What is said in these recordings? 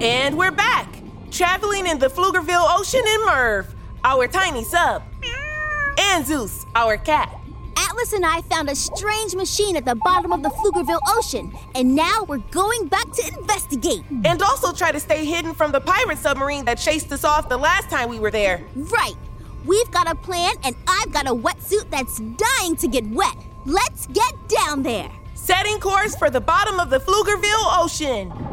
And we're back, traveling in the Pflugerville Ocean in Merv, our tiny sub, and Zeus, our cat. Atlas and I found a strange machine at the bottom of the Pflugerville Ocean, and now we're going back to investigate. And also try to stay hidden from the pirate submarine that chased us off the last time we were there. Right. We've got a plan, and I've got a wetsuit that's dying to get wet. Let's get down there. Setting course for the bottom of the Pflugerville Ocean.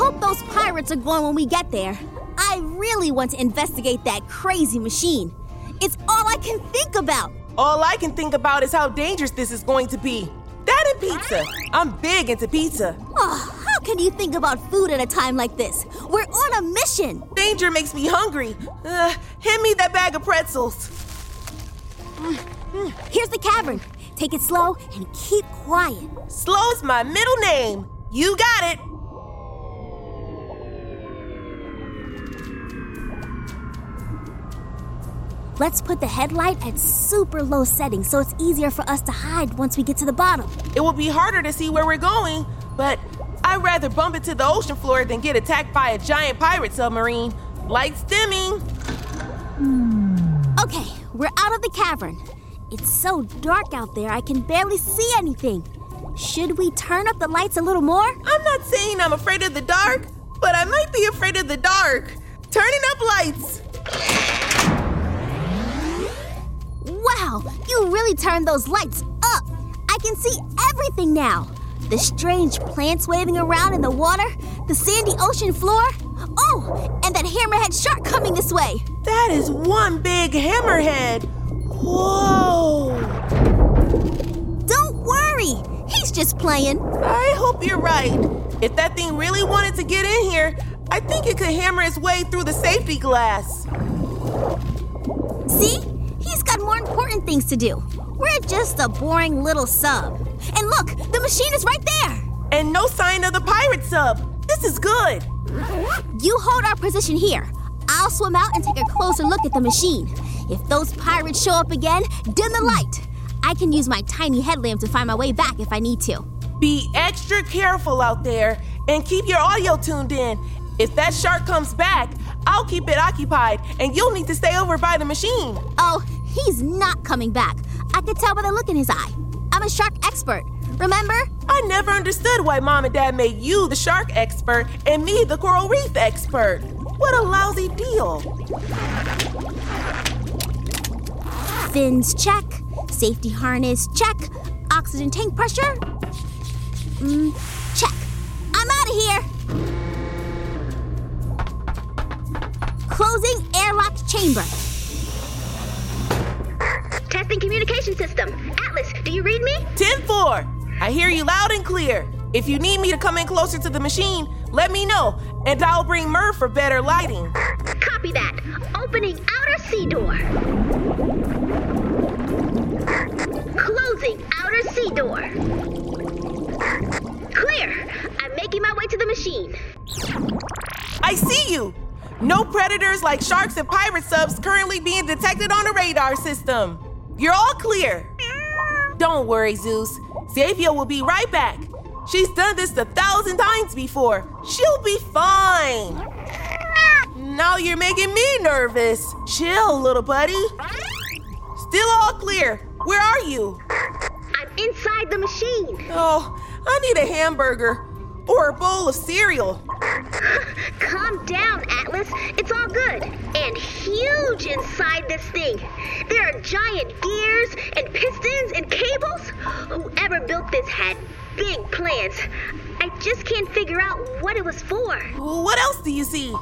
Hope those pirates are gone when we get there. I really want to investigate that crazy machine. It's all I can think about. All I can think about is how dangerous this is going to be. That and pizza. I'm big into pizza. Oh, how can you think about food at a time like this? We're on a mission. Danger makes me hungry. Uh, hand me that bag of pretzels. Here's the cavern. Take it slow and keep quiet. Slow's my middle name. You got it. Let's put the headlight at super low setting so it's easier for us to hide once we get to the bottom. It will be harder to see where we're going, but I'd rather bump into the ocean floor than get attacked by a giant pirate submarine. Lights dimming. Hmm. Okay, we're out of the cavern. It's so dark out there, I can barely see anything. Should we turn up the lights a little more? I'm not saying I'm afraid of the dark, but I might be afraid of the dark. Turning up lights. Wow, you really turned those lights up. I can see everything now. The strange plants waving around in the water, the sandy ocean floor. Oh, and that hammerhead shark coming this way. That is one big hammerhead. Whoa. Don't worry, he's just playing. I hope you're right. If that thing really wanted to get in here, I think it could hammer its way through the safety glass. See? He's got more important things to do. We're just a boring little sub. And look, the machine is right there. And no sign of the pirate sub. This is good. You hold our position here. I'll swim out and take a closer look at the machine. If those pirates show up again, dim the light. I can use my tiny headlamp to find my way back if I need to. Be extra careful out there and keep your audio tuned in. If that shark comes back, I'll keep it occupied and you'll need to stay over by the machine. Oh, he's not coming back. I could tell by the look in his eye. I'm a shark expert. Remember? I never understood why mom and dad made you the shark expert and me the coral reef expert. What a lousy deal. Fins check. Safety harness check. Oxygen tank pressure. Mm, check. I'm out of here. Closing airlock chamber. Testing communication system. Atlas, do you read me? 10 4. I hear you loud and clear. If you need me to come in closer to the machine, let me know, and I'll bring Merv for better lighting. Copy that. Opening outer sea door. Closing outer sea door. Clear. I'm making my way to the machine. I see you. No predators like sharks and pirate subs currently being detected on the radar system. You're all clear. Don't worry, Zeus. Zavia will be right back. She's done this a thousand times before. She'll be fine. Now you're making me nervous. Chill, little buddy. Still all clear. Where are you? I'm inside the machine. Oh, I need a hamburger or a bowl of cereal. Calm down, It's all good. And huge inside this thing. There are giant gears and pistons and cables. Whoever built this had big plans. I just can't figure out what it was for. What else do you see?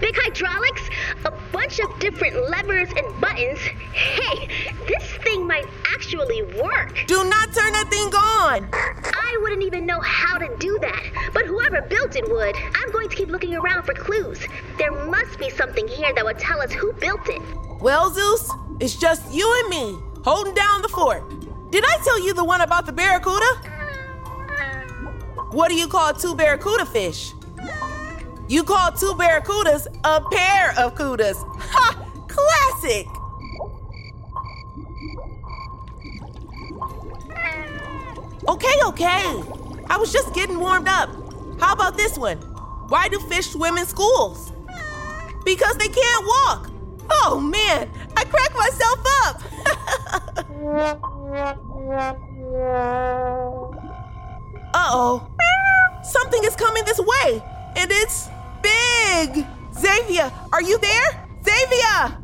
Big hydraulics, a bunch of different levers and buttons. Hey, this thing might actually work. Do not turn that thing on. I wouldn't even know how to do that, but whoever built it would. I'm going to keep looking around for clues. There must be something here that would tell us who built it. Well, Zeus, it's just you and me holding down the fort. Did I tell you the one about the barracuda? What do you call two barracuda fish? You call two barracudas a pair of cudas. Ha! Classic! Okay, okay. I was just getting warmed up. How about this one? Why do fish swim in schools? Because they can't walk. Oh man, I cracked myself up. uh oh. Something is coming this way, and it's big. Zavia, are you there? Zavia!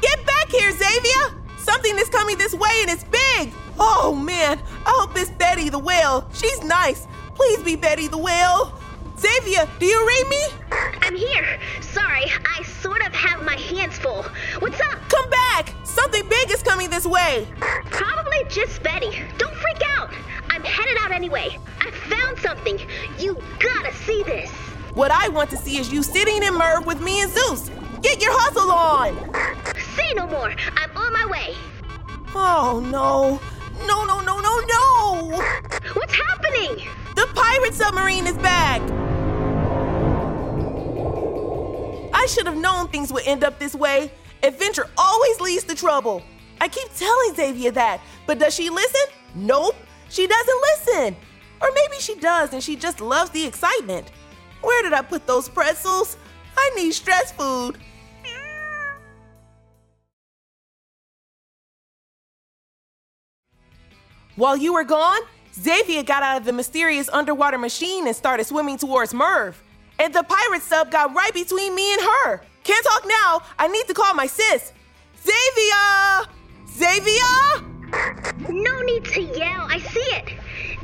Get back here, Zavia! Something is coming this way, and it's big. Oh man, I hope it's Betty the whale. She's nice. Please be Betty the whale. Zavia, do you read me? I'm here. Sorry, I sort of have my hands full. What's up? Come back! Something big is coming this way. Probably just Betty. Don't freak out. I'm headed out anyway. I found something. You gotta see this. What I want to see is you sitting in Merv with me and Zeus. Get your hustle on! Say no more. I'm on my way. Oh no. No, no, no, no, no! What's happening? The pirate submarine is back! I should have known things would end up this way. Adventure always leads to trouble. I keep telling Zavia that, but does she listen? Nope, she doesn't listen. Or maybe she does and she just loves the excitement. Where did I put those pretzels? I need stress food. While you were gone, Zavia got out of the mysterious underwater machine and started swimming towards Merv. And the pirate sub got right between me and her. Can't talk now. I need to call my sis. Zavia! Zavia! No need to yell. I see it.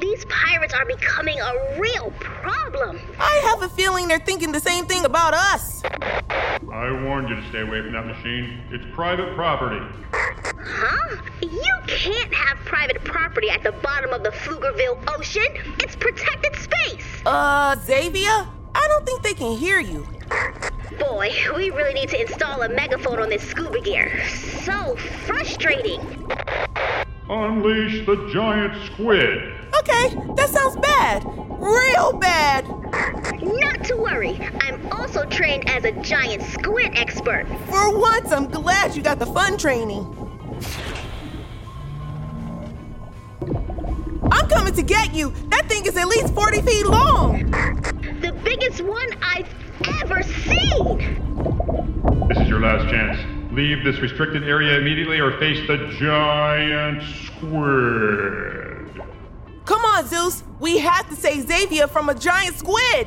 These pirates are becoming a real problem. I have a feeling they're thinking the same thing about us. I warned you to stay away from that machine. It's private property. Huh? You can't have private property at the bottom of the Pflugerville Ocean. It's protected space. Uh, Zavia? I don't think they can hear you. Boy, we really need to install a megaphone on this scuba gear. So frustrating. Unleash the giant squid. Okay, that sounds bad. Real bad. Not to worry. I'm also trained as a giant squid expert. For once, I'm glad you got the fun training. I'm coming to get you. That thing is at least 40 feet long. The biggest one I've ever seen. This is your last chance. Leave this restricted area immediately or face the giant squid. On, Zeus. We have to save Zavia from a giant squid.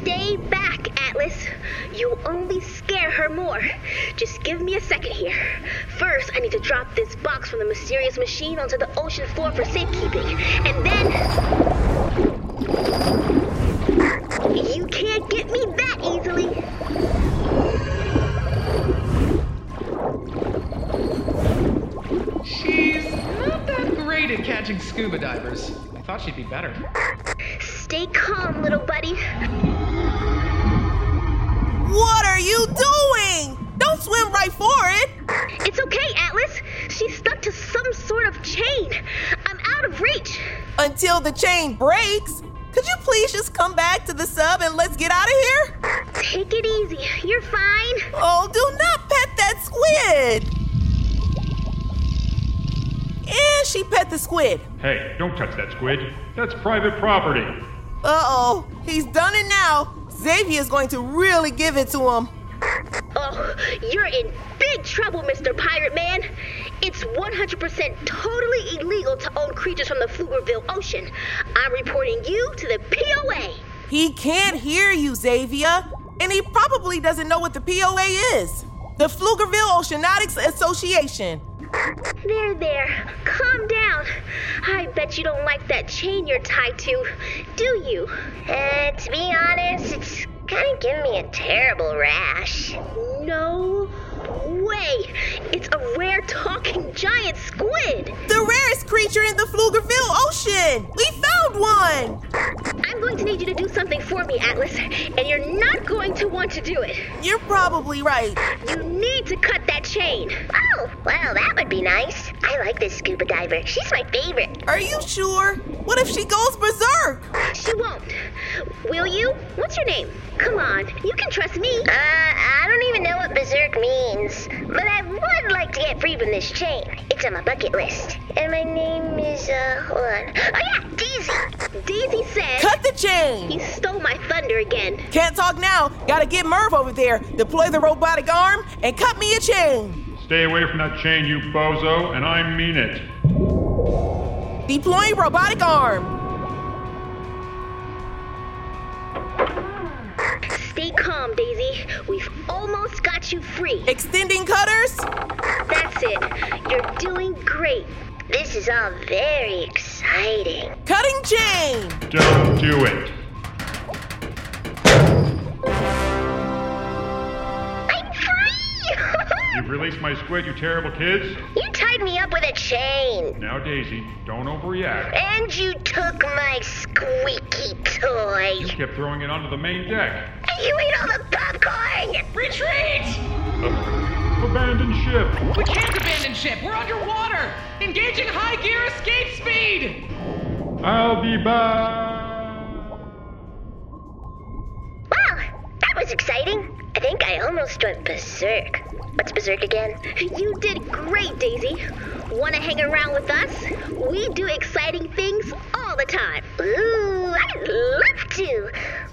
Stay back, Atlas. You'll only scare her more. Just give me a second here. First, I need to drop this box from the mysterious machine onto the ocean floor for safekeeping. And then. You can't get me that easily. Catching scuba divers. I thought she'd be better. Stay calm, little buddy. What are you doing? Don't swim right for it. It's okay, Atlas. She's stuck to some sort of chain. I'm out of reach. Until the chain breaks. Could you please just come back to the sub and let's get out of here? Take it easy. You're fine. Oh, do not pet that squid. And she pet the squid. Hey, don't touch that squid. That's private property. Uh oh, he's done it now. Zavia's going to really give it to him. Oh, you're in big trouble, Mr. Pirate Man. It's 100% totally illegal to own creatures from the Pflugerville Ocean. I'm reporting you to the POA. He can't hear you, Zavia, and he probably doesn't know what the POA is. The Pflugerville Oceanics Association. There, there. Calm down. I bet you don't like that chain you're tied to, do you? Uh, to be honest, it's kind of giving me a terrible rash. No way. It's a rare talking giant squid. The rarest creature in the Pflugerville Ocean. We found one. I'm going to need you to do something for me, Atlas, and you're not going to want to do it. You're probably right. You need to cut that chain. Oh, well, that would be nice. I like this scuba diver. She's my favorite. Are you sure? What if she goes berserk? She won't. Will you? What's your name? Come on, you can trust me. Uh, I don't even know what berserk means, but I would like to get free from this chain. It's on my bucket list. And my name is, uh, hold on. Oh, yeah, Daisy. Daisy said. Cut the chain. He stole my thunder again. Can't talk now. Gotta get Merv over there. Deploy the robotic arm and cut me a chain. Stay away from that chain, you bozo, and I mean it. Deploying robotic arm. Stay calm, Daisy. We've almost got you free. Extending cutters. That's it. You're doing great. This is all very exciting. Cutting chain. Don't do it. I'm free! You've released my squid, you terrible kids. you tied me up with a chain. Now, Daisy, don't overreact. And you took my squeaky toy. You kept throwing it onto the main deck. And you ate all the popcorn. Retreat! Uh, abandoned ship. We can't abandon ship. We're underwater. Engaging high gear escape speed. I'll be back. Wow, that was exciting. I think I almost went berserk. What's berserk again? You did great, Daisy. Want to hang around with us? We do exciting things all the time. Ooh, I'd love to.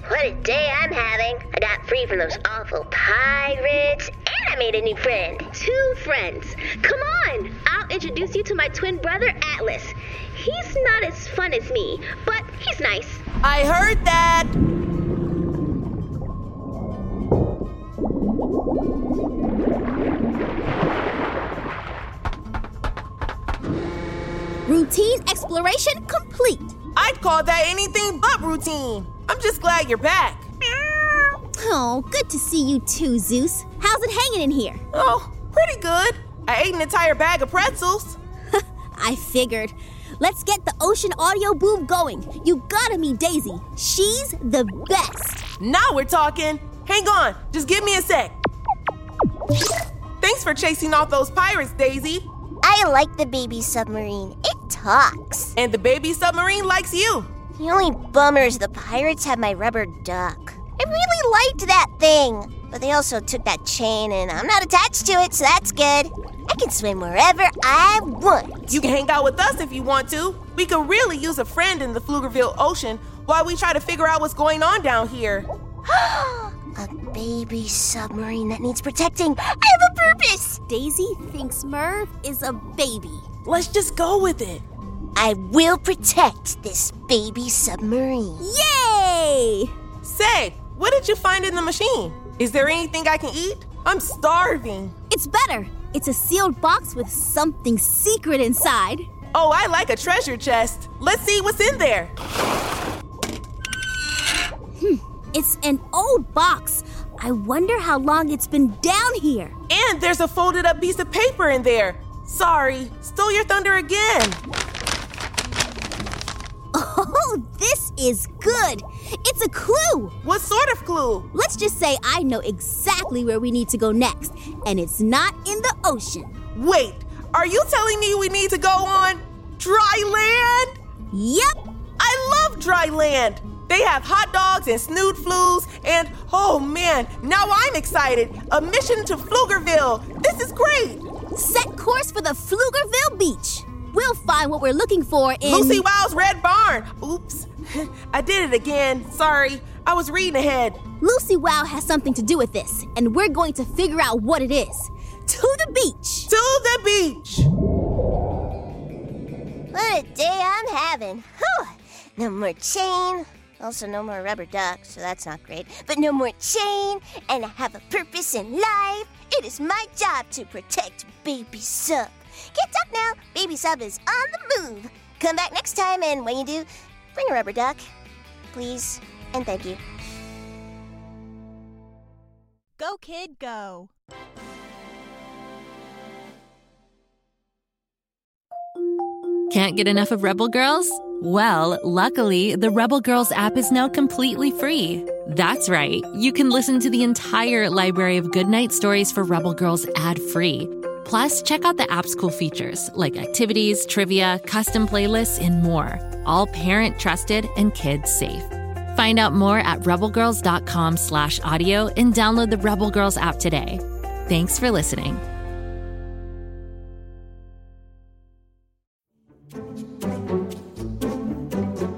What a day I'm having. I got free from those awful pirates, and I made a new friend. Two friends. Come on, I'll introduce you to my twin brother, Atlas. He's not as fun as me, but he's nice. I heard that. Routine exploration complete. I'd call that anything but routine. I'm just glad you're back. Oh, good to see you too, Zeus. How's it hanging in here? Oh, pretty good. I ate an entire bag of pretzels. I figured. Let's get the ocean audio boom going. You gotta meet Daisy. She's the best. Now we're talking. Hang on, just give me a sec. Thanks for chasing off those pirates, Daisy. I like the baby submarine. It talks. And the baby submarine likes you. The only bummer is the pirates have my rubber duck. I really liked that thing. But they also took that chain, and I'm not attached to it, so that's good. I can swim wherever I want. You can hang out with us if you want to. We could really use a friend in the Pflugerville Ocean while we try to figure out what's going on down here. a baby submarine that needs protecting. I have a purpose. Daisy thinks Merv is a baby. Let's just go with it. I will protect this baby submarine. Yay! Say, what did you find in the machine? Is there anything I can eat? I'm starving. It's better. It's a sealed box with something secret inside. Oh, I like a treasure chest. Let's see what's in there. Hmm, it's an old box. I wonder how long it's been down here. And there's a folded up piece of paper in there. Sorry, stole your thunder again. Oh, this is good. It's a clue. What sort of clue? Let's just say I know exactly where we need to go next, and it's not in the ocean. Wait, are you telling me we need to go on dry land? Yep. I love dry land. They have hot dogs and snoot flues, and oh man, now I'm excited. A mission to Pflugerville. This is great. Set course for the Pflugerville Beach. We'll find what we're looking for in Lucy Wow's Red Barn. Oops, I did it again. Sorry, I was reading ahead. Lucy Wow has something to do with this, and we're going to figure out what it is. To the beach. To the beach. What a day I'm having. Whew. No more chain. Also, no more rubber duck, so that's not great. But no more chain, and I have a purpose in life. It is my job to protect Baby Sub. Get up now. Baby Sub is on the move. Come back next time, and when you do, bring a rubber duck. Please, and thank you. Go, kid, go. Can't get enough of Rebel Girls? Well, luckily, the Rebel Girls app is now completely free. That's right, you can listen to the entire library of goodnight stories for Rebel Girls ad free. Plus, check out the app's cool features like activities, trivia, custom playlists, and more. All parent trusted and kids safe. Find out more at rebelgirls.com slash audio and download the Rebel Girls app today. Thanks for listening.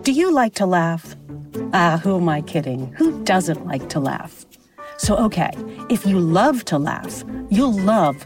Do you like to laugh? Ah, who am I kidding? Who doesn't like to laugh? So, okay, if you love to laugh, you'll love